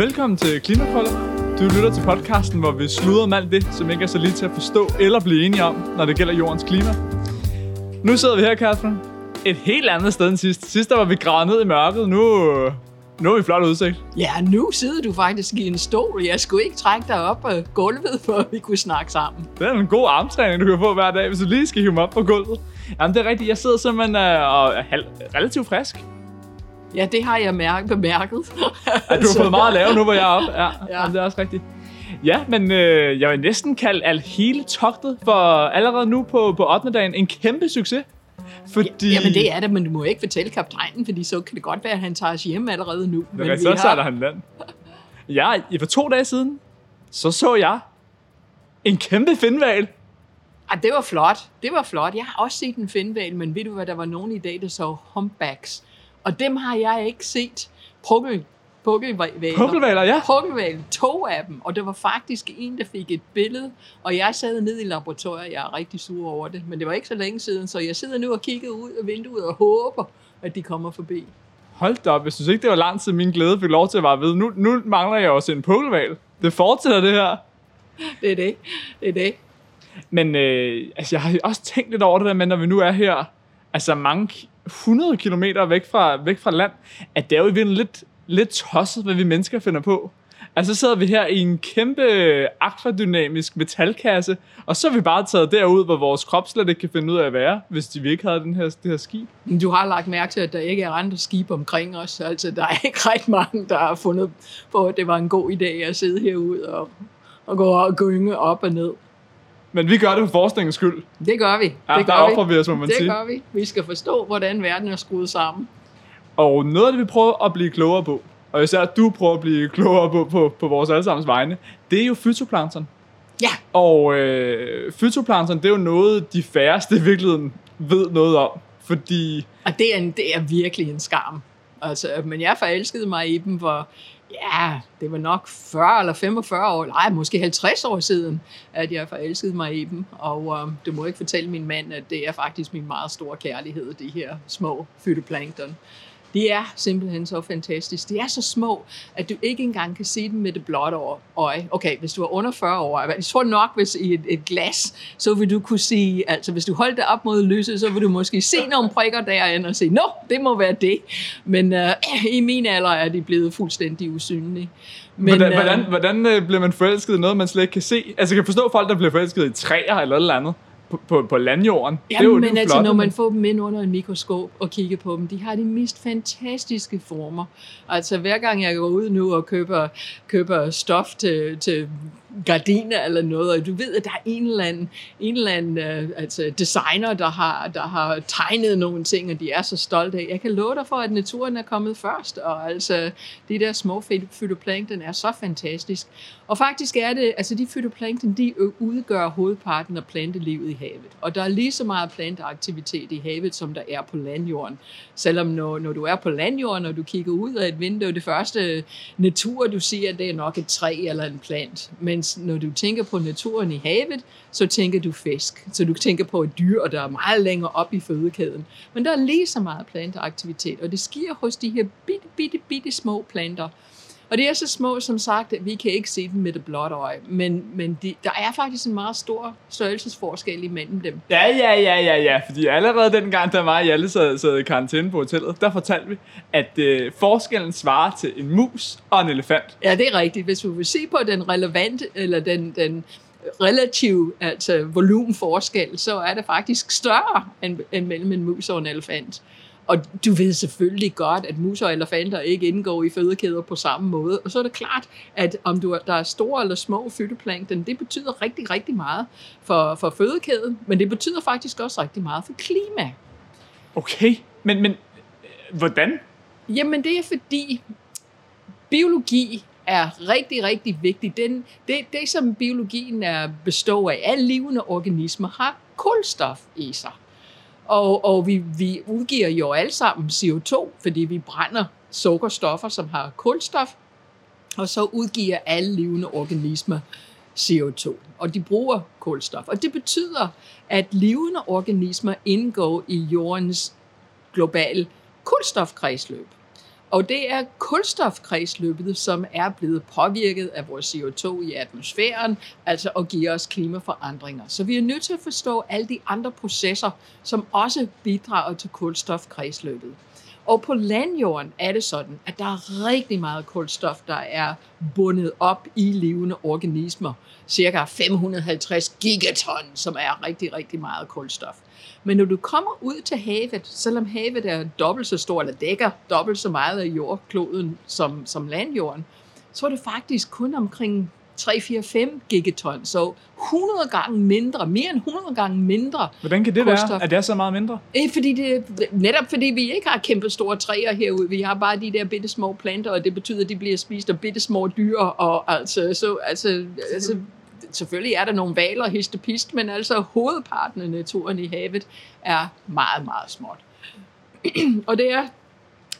Velkommen til Klimakrøller. Du lytter til podcasten, hvor vi sluder om alt det, som ikke er så lige til at forstå eller blive enige om, når det gælder jordens klima. Nu sidder vi her, Katrin. Et helt andet sted end sidst. Sidst der var vi gravet ned i mørket. Nu, nu har vi flot udsigt. Ja, nu sidder du faktisk i en stol. Jeg skulle ikke trække dig op på gulvet, for at vi kunne snakke sammen. Det er en god armtræning, du kan få hver dag, hvis du lige skal hive mig op på gulvet. Jamen, det er rigtigt. Jeg sidder simpelthen øh, og er relativt frisk. Ja, det har jeg mærke, bemærket. At du har fået meget at lave nu, hvor jeg er oppe. Ja, ja. Ja. Jamen, det er også rigtigt. Ja, men øh, jeg vil næsten kalde al hele togtet for allerede nu på, på 8. dagen en kæmpe succes. Fordi... Jamen det er det, men du må ikke fortælle kaptajnen, fordi så kan det godt være, at han tager os hjem allerede nu. Men rigtigt, så har- sejler han land. Ja, for to dage siden, så så jeg en kæmpe finval. Ah, det var flot. Det var flot. Jeg har også set en finval, men ved du hvad, der var nogen i dag, der så humpbacks. Og dem har jeg ikke set. Pukkel, pukkelvaler. Pukkelvaler, ja. Pukkelval, to af dem, og der var faktisk en, der fik et billede, og jeg sad nede i laboratoriet, jeg er rigtig sur over det, men det var ikke så længe siden, så jeg sidder nu og kigger ud af vinduet og håber, at de kommer forbi. Hold da op, jeg synes ikke, det var lang tid, min glæde fik lov til at være ved. Nu, nu mangler jeg også en pukkelval. Det fortsætter det her. Det er det. Det er det. Men øh, altså, jeg har også tænkt lidt over det der med, når vi nu er her, altså mange 100 km væk fra, væk fra land, at det er jo i virkeligheden lidt, lidt tosset, hvad vi mennesker finder på. Altså, så sidder vi her i en kæmpe akvadynamisk metalkasse, og så er vi bare taget derud, hvor vores krop slet ikke kan finde ud af at være, hvis de, vi ikke havde den her, det her skib. Men Du har lagt mærke til, at der ikke er andre skibe omkring os. Altså, der er ikke ret mange, der har fundet på, at det var en god idé at sidde herude og, og gå og gynge op og ned. Men vi gør det for forskningens skyld. Det gør vi. Ja, det der gør offrer vi. vi os, må man det sige. gør vi. Vi skal forstå, hvordan verden er skruet sammen. Og noget af det, vi prøver at blive klogere på, og især du prøver at blive klogere på, på, på vores allesammens vegne, det er jo fytoplankton. Ja, Og øh, fytoplankton, det er jo noget, de færreste i virkeligheden ved noget om. Fordi, og det er, en, det er virkelig en skam. Altså, men jeg forelskede mig i dem for, ja, det var nok 40 eller 45 år, nej, måske 50 år siden, at jeg forelskede mig i dem. Og øh, du må ikke fortælle min mand, at det er faktisk min meget store kærlighed, de her små fytoplankton. De er simpelthen så fantastiske. De er så små, at du ikke engang kan se dem med det blotte øje. Okay, hvis du er under 40 år, jeg tror nok, hvis i et, et glas, så vil du kunne se, altså hvis du holder det op mod lyset, så vil du måske se nogle prikker derinde og sige, nå, det må være det. Men øh, i min alder er de blevet fuldstændig usynlige. men, hvordan, øh, hvordan, hvordan øh, bliver man forelsket i noget, man slet ikke kan se? Altså, jeg kan forstå folk, der bliver forelsket i træer eller et eller andet på, på, på landjorden. Ja, det er jo, men det er altså, flot, når man får dem ind under en mikroskop og kigger på dem, de har de mest fantastiske former. Altså, hver gang jeg går ud nu og køber, køber stof til, til gardiner eller noget, og du ved, at der er en eller anden, en eller anden øh, altså designer, der har, der har tegnet nogle ting, og de er så stolte af. Jeg kan love dig for, at naturen er kommet først, og altså, de der små fytoplankton phytoplankton er så fantastisk. Og faktisk er det, altså de phytoplankton, de udgør hovedparten af plantelivet i havet. Og der er lige så meget planteaktivitet i havet, som der er på landjorden. Selvom når, når du er på landjorden, og du kigger ud af et vindue, det første natur, du ser, det er nok et træ eller en plant. Men men når du tænker på naturen i havet, så tænker du fisk. Så du tænker på et dyr, der er meget længere op i fødekæden. Men der er lige så meget planteaktivitet, og det sker hos de her bitte, bitte, bitte små planter. Og det er så små, som sagt, at vi kan ikke se dem med det blotte øje. Men, men de, der er faktisk en meget stor størrelsesforskel imellem dem. Ja, ja, ja, ja, ja, fordi allerede dengang, der var alle sad, sad i karantæne på hotellet, der fortalte vi, at øh, forskellen svarer til en mus og en elefant. Ja, det er rigtigt. Hvis du vil se på den relevante, eller den, den relative altså volumenforskel, så er det faktisk større end, end mellem en mus og en elefant. Og du ved selvfølgelig godt, at mus og elefanter ikke indgår i fødekæder på samme måde. Og så er det klart, at om du er, der er store eller små fytoplankton, det betyder rigtig, rigtig meget for, for fødekæden, men det betyder faktisk også rigtig meget for klima. Okay, men, men øh, hvordan? Jamen det er fordi biologi er rigtig, rigtig vigtig. Den, det, det, som biologien er består af, alle levende organismer har kulstof i sig. Og, og vi, vi udgiver jo alle sammen CO2, fordi vi brænder sukkerstoffer, som har kulstof, og så udgiver alle levende organismer CO2, og de bruger kulstof. Og det betyder, at levende organismer indgår i jordens globale kulstofkredsløb. Og det er kulstofkredsløbet, som er blevet påvirket af vores CO2 i atmosfæren, altså at give os klimaforandringer. Så vi er nødt til at forstå alle de andre processer, som også bidrager til kulstofkredsløbet. Og på landjorden er det sådan, at der er rigtig meget kulstof, der er bundet op i levende organismer. Cirka 550 gigaton, som er rigtig, rigtig meget kulstof. Men når du kommer ud til havet, selvom havet er dobbelt så stort, eller dækker dobbelt så meget af jordkloden som, som landjorden, så er det faktisk kun omkring 3-4-5 gigaton, så 100 gange mindre, mere end 100 gange mindre Hvordan kan det kulstof. være, at det er så meget mindre? Eh, fordi det, netop fordi vi ikke har kæmpe store træer herude. Vi har bare de der bitte små planter, og det betyder, at de bliver spist af bitte små dyr. Og altså, så, altså, altså, selvfølgelig er der nogle valer og histepist, men altså hovedparten af naturen i havet er meget, meget småt. og det er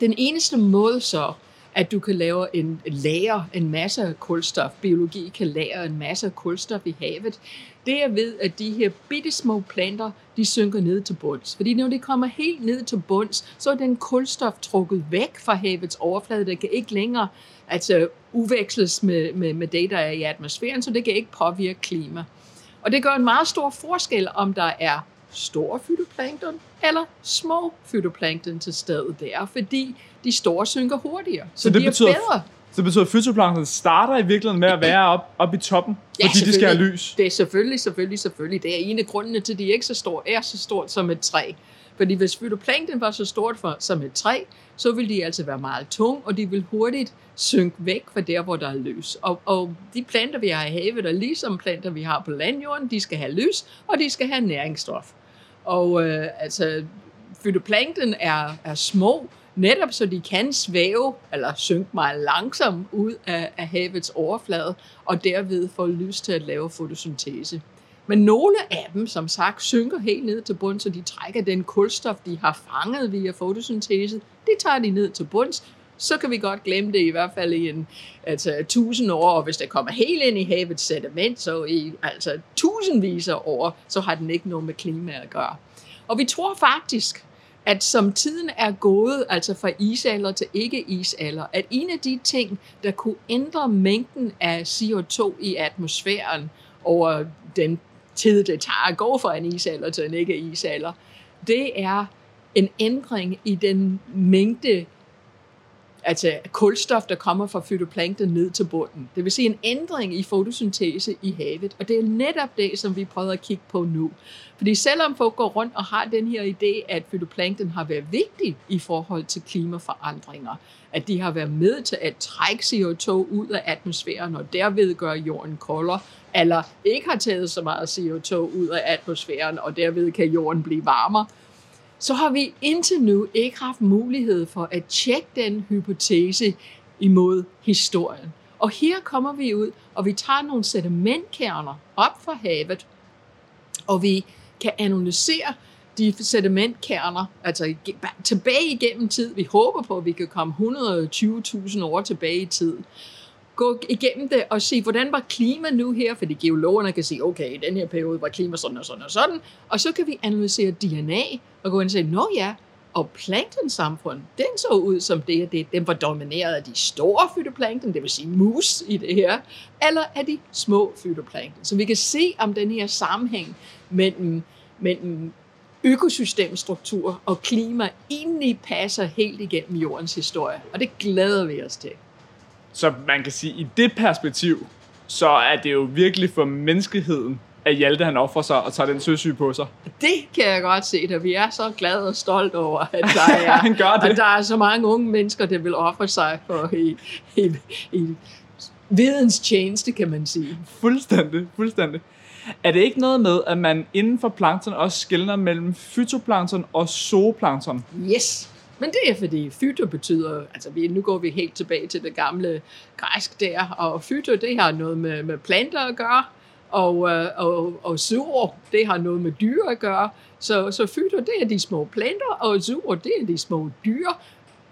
den eneste måde så, at du kan lave en lager en masse af kulstof, biologi kan lære en masse af kulstof i havet, det er ved, at de her bitte små planter, de synker ned til bunds. Fordi når de kommer helt ned til bunds, så er den kulstof trukket væk fra havets overflade. Det kan ikke længere altså, uveksles med, med, med det, der er i atmosfæren, så det kan ikke påvirke klima. Og det gør en meget stor forskel, om der er store fytoplankton eller små fytoplankton til stedet der, fordi de store synker hurtigere, så, Så det de er betyder- bedre. Så det betyder, at fytoplankton starter i virkeligheden med at være op, op i toppen, Ja, fordi de skal have lys. Det er selvfølgelig, selvfølgelig, selvfølgelig. Det er en af grundene til, at de ikke så store, er så stort som et træ. Fordi hvis fytoplankton var så stort for, som et træ, så vil de altså være meget tunge, og de vil hurtigt synke væk fra der, hvor der er lys. Og, og de planter, vi har i havet, er ligesom planter, vi har på landjorden, de skal have lys, og de skal have næringsstof. Og øh, altså, fytoplankton er, er små, netop så de kan svæve eller synke meget langsomt ud af, af havets overflade, og derved få lys til at lave fotosyntese. Men nogle af dem, som sagt, synker helt ned til bunds, så de trækker den kulstof, de har fanget via fotosyntese, det tager de ned til bunds, så kan vi godt glemme det i hvert fald i en altså, tusind år, og hvis det kommer helt ind i havets sediment, så i altså tusindvis af år, så har den ikke noget med klima at gøre. Og vi tror faktisk, at som tiden er gået, altså fra isalder til ikke-isalder, at en af de ting, der kunne ændre mængden af CO2 i atmosfæren over den tid, det tager at gå fra en isalder til en ikke-isalder, det er en ændring i den mængde altså kulstof, der kommer fra fytoplankton ned til bunden. Det vil sige en ændring i fotosyntese i havet. Og det er netop det, som vi prøver at kigge på nu. Fordi selvom folk går rundt og har den her idé, at fytoplankton har været vigtig i forhold til klimaforandringer, at de har været med til at trække CO2 ud af atmosfæren og derved gøre jorden koldere, eller ikke har taget så meget CO2 ud af atmosfæren, og derved kan jorden blive varmere, så har vi indtil nu ikke haft mulighed for at tjekke den hypotese imod historien. Og her kommer vi ud, og vi tager nogle sedimentkerner op fra havet, og vi kan analysere de sedimentkerner, altså tilbage igennem tid. Vi håber på, at vi kan komme 120.000 år tilbage i tid. Gå igennem det og se, hvordan var klima nu her, fordi geologerne kan sige, okay, i den her periode var klima sådan og sådan og sådan, og så kan vi analysere DNA og gå ind og sige, nå ja, og planktonsamfund, den så ud som det og det. Den var domineret af de store fytoplankton, det vil sige mus i det her, eller af de små fytoplankton. Så vi kan se, om den her sammenhæng mellem, mellem økosystemstruktur og klima egentlig passer helt igennem jordens historie. Og det glæder vi os til. Så man kan sige, i det perspektiv, så er det jo virkelig for menneskeheden, at Hjalte han offrer sig og tager den søsyge på sig. Det kan jeg godt se, at vi er så glade og stolte over, at der er, Han gør det. at der er så mange unge mennesker, der vil ofre sig for i, i, i videns tjeneste, kan man sige. Fuldstændig, fuldstændig. Er det ikke noget med, at man inden for plankton også skiller mellem fytoplankton og zooplankton? Yes. Men det er fordi fyto betyder, altså vi, nu går vi helt tilbage til det gamle græsk der, og fyto det har noget med, med planter at gøre, og, øh, og, og zoor, det har noget med dyr at gøre. Så, så fyto, det er de små planter, og zoor, det er de små dyr.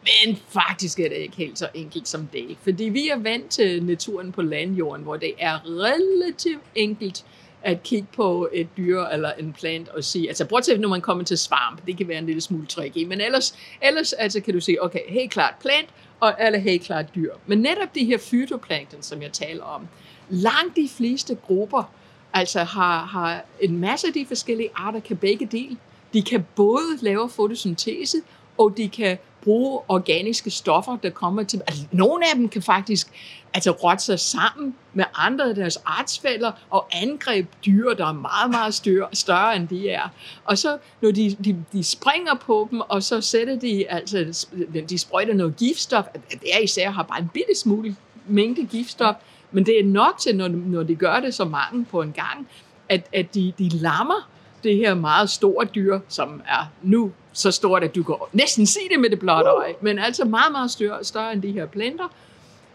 Men faktisk er det ikke helt så enkelt som det. Fordi vi er vant til naturen på landjorden, hvor det er relativt enkelt at kigge på et dyr eller en plant og sige, altså bortset når man kommer til svamp, det kan være en lille smule tricky, men ellers, ellers altså kan du sige, okay, helt klart plant, og eller helt klart dyr. Men netop de her fytoplankton, som jeg taler om, langt de fleste grupper, altså har, har en masse af de forskellige arter, kan begge dele. De kan både lave fotosyntese, og de kan bruge organiske stoffer, der kommer til... Altså, nogle af dem kan faktisk altså, rotte sig sammen med andre af deres artsfælder og angreb dyr, der er meget, meget større, større end de er. Og så, når de, de, de springer på dem, og så sætter de, altså, de sprøjter noget giftstof, det er især har bare en bitte smule mængde giftstof, men det er nok til, når, når de gør det så mange på en gang, at, at de, de lammer det her meget store dyr, som er nu så stort, at du kan næsten se det med det blotte øje, men altså meget, meget større, større end de her planter.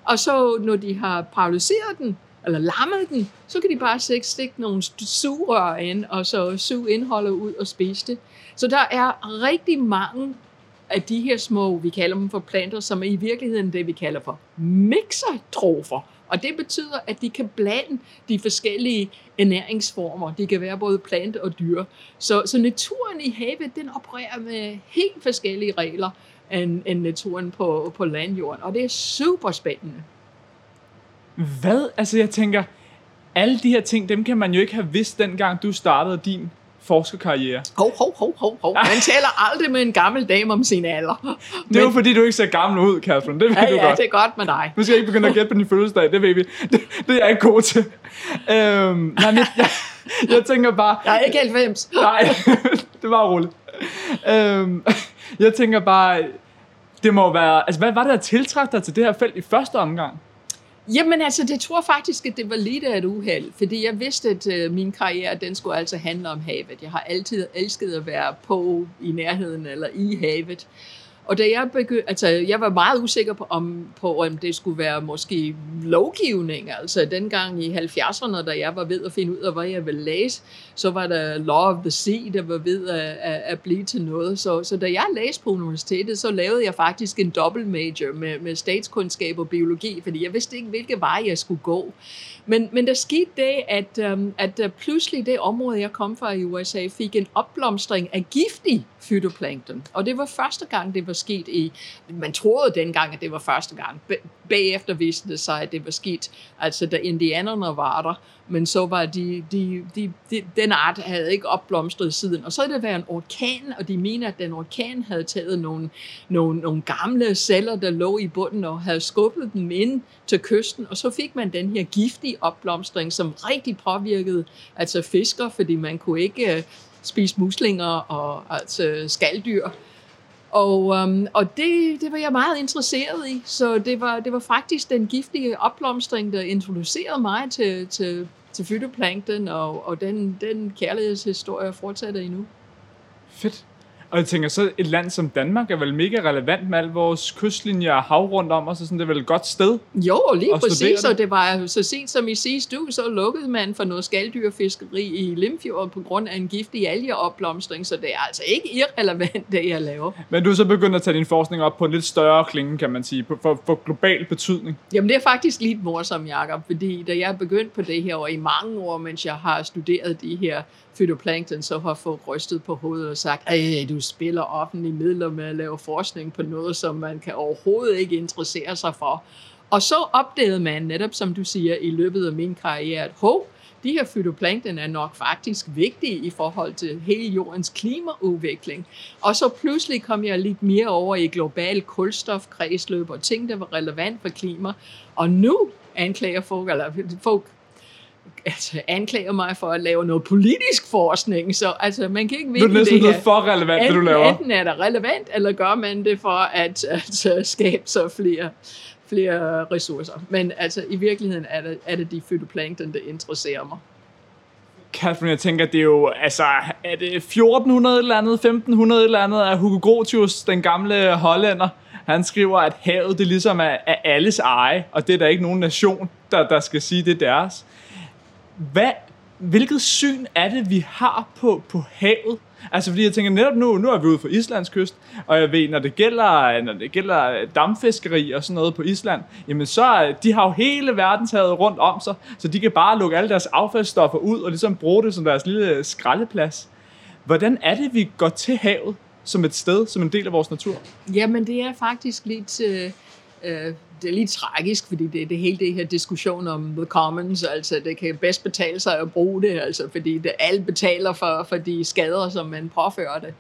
Og så når de har paralyseret den, eller lammet den, så kan de bare stikke, stikke nogle sugerør ind, og så suge indholdet ud og spise det. Så der er rigtig mange af de her små, vi kalder dem for planter, som er i virkeligheden det, vi kalder for mixertrofer. Og det betyder, at de kan blande de forskellige ernæringsformer. De kan være både plante og dyr. Så, så naturen i havet, den opererer med helt forskellige regler end, end naturen på, på landjorden. Og det er super spændende. Hvad? Altså jeg tænker, alle de her ting, dem kan man jo ikke have vidst, dengang du startede din forskerkarriere. Hov, hov, hov, hov, hov. Man taler aldrig med en gammel dame om sin alder. Det er jo fordi, du ikke ser gammel ud, Catherine. Det ved ja, du ja, godt. det er godt med dig. Nu skal jeg ikke begynde at gætte på din fødselsdag, det ved vi. Det, det er jeg ikke god til. Øhm, nej, men jeg, jeg, jeg tænker bare... Jeg er ikke 90. Nej, det var roligt. Øhm, jeg tænker bare, det må være... Altså, hvad var det, der tiltrak dig til det her felt i første omgang? Jamen altså, det tror faktisk, at det var lidt af et uheld, fordi jeg vidste, at øh, min karriere, den skulle altså handle om havet. Jeg har altid elsket at være på i nærheden eller i havet. Og da jeg begyndte, altså jeg var meget usikker på om, på, om det skulle være måske lovgivning. Altså dengang i 70'erne, da jeg var ved at finde ud af, hvad jeg ville læse, så var der Law of the Sea, der var ved at, at, at blive til noget. Så, så da jeg læste på universitetet, så lavede jeg faktisk en dobbelt major med, med statskundskab og biologi, fordi jeg vidste ikke, hvilke veje jeg skulle gå. Men, men der skete det, at, um, at øh, pludselig det område, jeg kom fra i USA, fik en opblomstring af giftig fytoplankton. Og det var første gang, det var sket i... Man troede dengang, at det var første gang. Bagefter viste det sig, at det var sket, altså da indianerne var der, men så var de, de, de, de, den art havde ikke opblomstret siden. Og så er det været en orkan, og de mener, at den orkan havde taget nogle, nogle, nogle gamle celler, der lå i bunden, og havde skubbet dem ind til kysten, og så fik man den her giftige opblomstring, som rigtig påvirkede altså fisker, fordi man kunne ikke øh, spise muslinger og altså skalddyr. Og, øhm, og det, det var jeg meget interesseret i, så det var, det var faktisk den giftige opblomstring, der introducerede mig til, til, til fytoplankton, og, og den, den kærlighedshistorie fortsætter endnu. Fedt. Og jeg tænker, så et land som Danmark er vel mega relevant med al vores kystlinjer og hav rundt om os, og sådan, det er vel et godt sted? Jo, lige at præcis, og det. var så sent som i sidste uge, så lukkede man for noget skaldyrfiskeri i Limfjord på grund af en giftig algeopblomstring, så det er altså ikke irrelevant, det jeg laver. Men du er så begyndt at tage din forskning op på en lidt større klinge, kan man sige, for, for global betydning. Jamen det er faktisk lidt morsomt, Jacob, fordi da jeg begyndte på det her, og i mange år, mens jeg har studeret de her fytoplankton, så har fået rystet på hovedet og sagt, at du spiller offentlige midler med at lave forskning på noget, som man kan overhovedet ikke interessere sig for. Og så opdagede man netop, som du siger, i løbet af min karriere, at hov, de her fytoplankton er nok faktisk vigtige i forhold til hele jordens klimaudvikling. Og så pludselig kom jeg lidt mere over i global kulstofkredsløb og ting, der var relevant for klima. Og nu anklager folk, eller folk altså, anklager mig for at lave noget politisk forskning, så altså, man kan ikke er det næsten det blevet her. for relevant, det du Enten, laver. enten er det relevant, eller gør man det for at, at skabe så flere, flere ressourcer. Men altså, i virkeligheden er det, er det de fytoplankton, der interesserer mig. Catherine, jeg tænker, det er jo, altså, er det 1400 et eller andet, 1500 et eller andet af Hugo Grotius, den gamle hollænder, han skriver, at havet det ligesom er, er alles eje, og det er der ikke nogen nation, der, der skal sige, det er deres. Hvad hvilket syn er det, vi har på, på havet? Altså fordi jeg tænker netop nu, nu er vi ude for Islands kyst, og jeg ved, når det gælder, når det gælder dammfiskeri og sådan noget på Island, jamen så, øh, de har jo hele verdenshavet rundt om sig, så de kan bare lukke alle deres affaldsstoffer ud og ligesom bruge det som deres lille skraldeplads. Hvordan er det, vi går til havet som et sted, som en del af vores natur? Jamen det er faktisk lidt... Øh øh, det er lidt tragisk, fordi det er det hele det her diskussion om the commons, altså det kan bedst betale sig at bruge det, altså fordi det alle betaler for, for de skader, som man påfører det.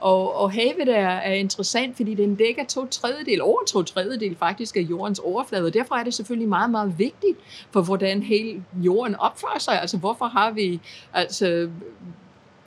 Og, og havet er, er interessant, fordi den dækker to tredjedel, over to tredjedel faktisk af jordens overflade, og derfor er det selvfølgelig meget, meget vigtigt for, hvordan hele jorden opfører sig. Altså hvorfor har vi altså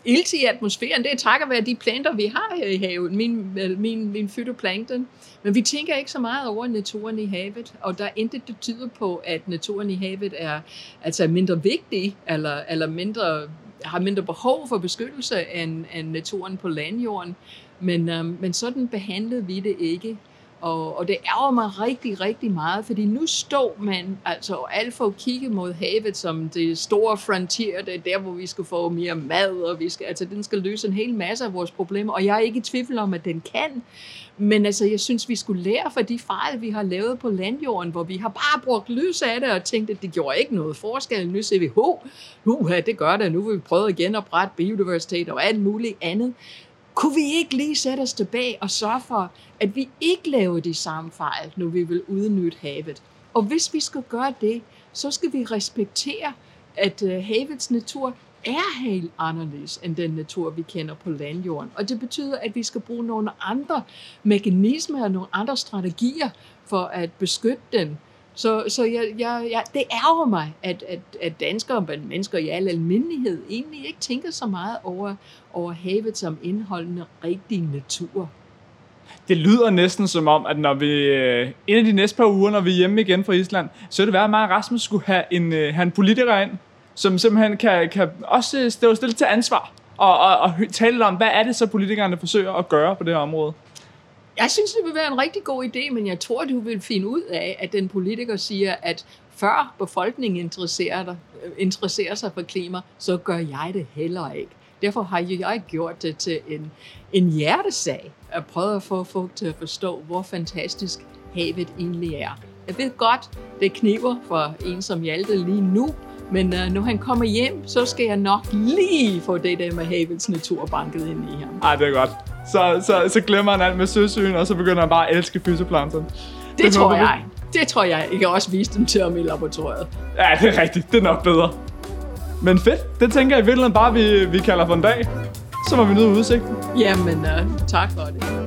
ilt i atmosfæren, det er takket være de planter, vi har her i havet, min, min, min fytoplankton. Men vi tænker ikke så meget over naturen i havet, og der er intet, der tyder på, at naturen i havet er altså mindre vigtig, eller, eller mindre, har mindre behov for beskyttelse end, end naturen på landjorden. Men, øhm, men sådan behandlede vi det ikke. Og, og det ærger mig rigtig, rigtig meget, fordi nu står man altså alt for at kigge mod havet som det store frontier, det er der, hvor vi skal få mere mad, og vi skal, altså, den skal løse en hel masse af vores problemer, og jeg er ikke i tvivl om, at den kan. Men altså, jeg synes, vi skulle lære fra de fejl, vi har lavet på landjorden, hvor vi har bare brugt lys af det og tænkt, at det gjorde ikke noget forskel. Nu ser vi, ho, uh, det gør det, nu vil vi prøve igen at brætte biodiversitet og alt muligt andet. Kunne vi ikke lige sætte os tilbage og sørge for, at vi ikke laver de samme fejl, når vi vil udnytte havet? Og hvis vi skal gøre det, så skal vi respektere, at øh, havets natur er helt anderledes end den natur, vi kender på landjorden. Og det betyder, at vi skal bruge nogle andre mekanismer og nogle andre strategier for at beskytte den. Så, så jeg, jeg, jeg, det ærger mig, at, at, at danskere og mennesker i al almindelighed egentlig ikke tænker så meget over, over havet som indholdende rigtig natur. Det lyder næsten som om, at når vi øh, en af de næste par uger, når vi er hjemme igen fra Island, så er det værd, at mig og Rasmus skulle have en, øh, have en politiker ind, som simpelthen kan, kan også øh, stå stille til ansvar og, og, og tale om, hvad er det så politikerne forsøger at gøre på det her område. Jeg synes, det vil være en rigtig god idé, men jeg tror, du vil finde ud af, at den politiker siger, at før befolkningen interesserer, dig, øh, interesserer sig for klima, så gør jeg det heller ikke. Derfor har jeg gjort det til en, en hjertesag at prøve at få folk til at forstå, hvor fantastisk havet egentlig er. Jeg ved godt, det kniver for en som Hjalte lige nu, men uh, når han kommer hjem, så skal jeg nok lige få det der med havets natur banket ind i ham. Ej, det er godt. Så, så, så glemmer han alt med søsyn, og så begynder han bare at elske fysioplankton. Det, det tror jeg. Det tror jeg. Jeg kan også vise dem til ham i laboratoriet. Ja, det er rigtigt. Det er nok bedre. Men fedt. Det tænker jeg i virkeligheden bare, vi, vi kalder for en dag. Så må vi nyde udsigten. Jamen, uh, tak for det.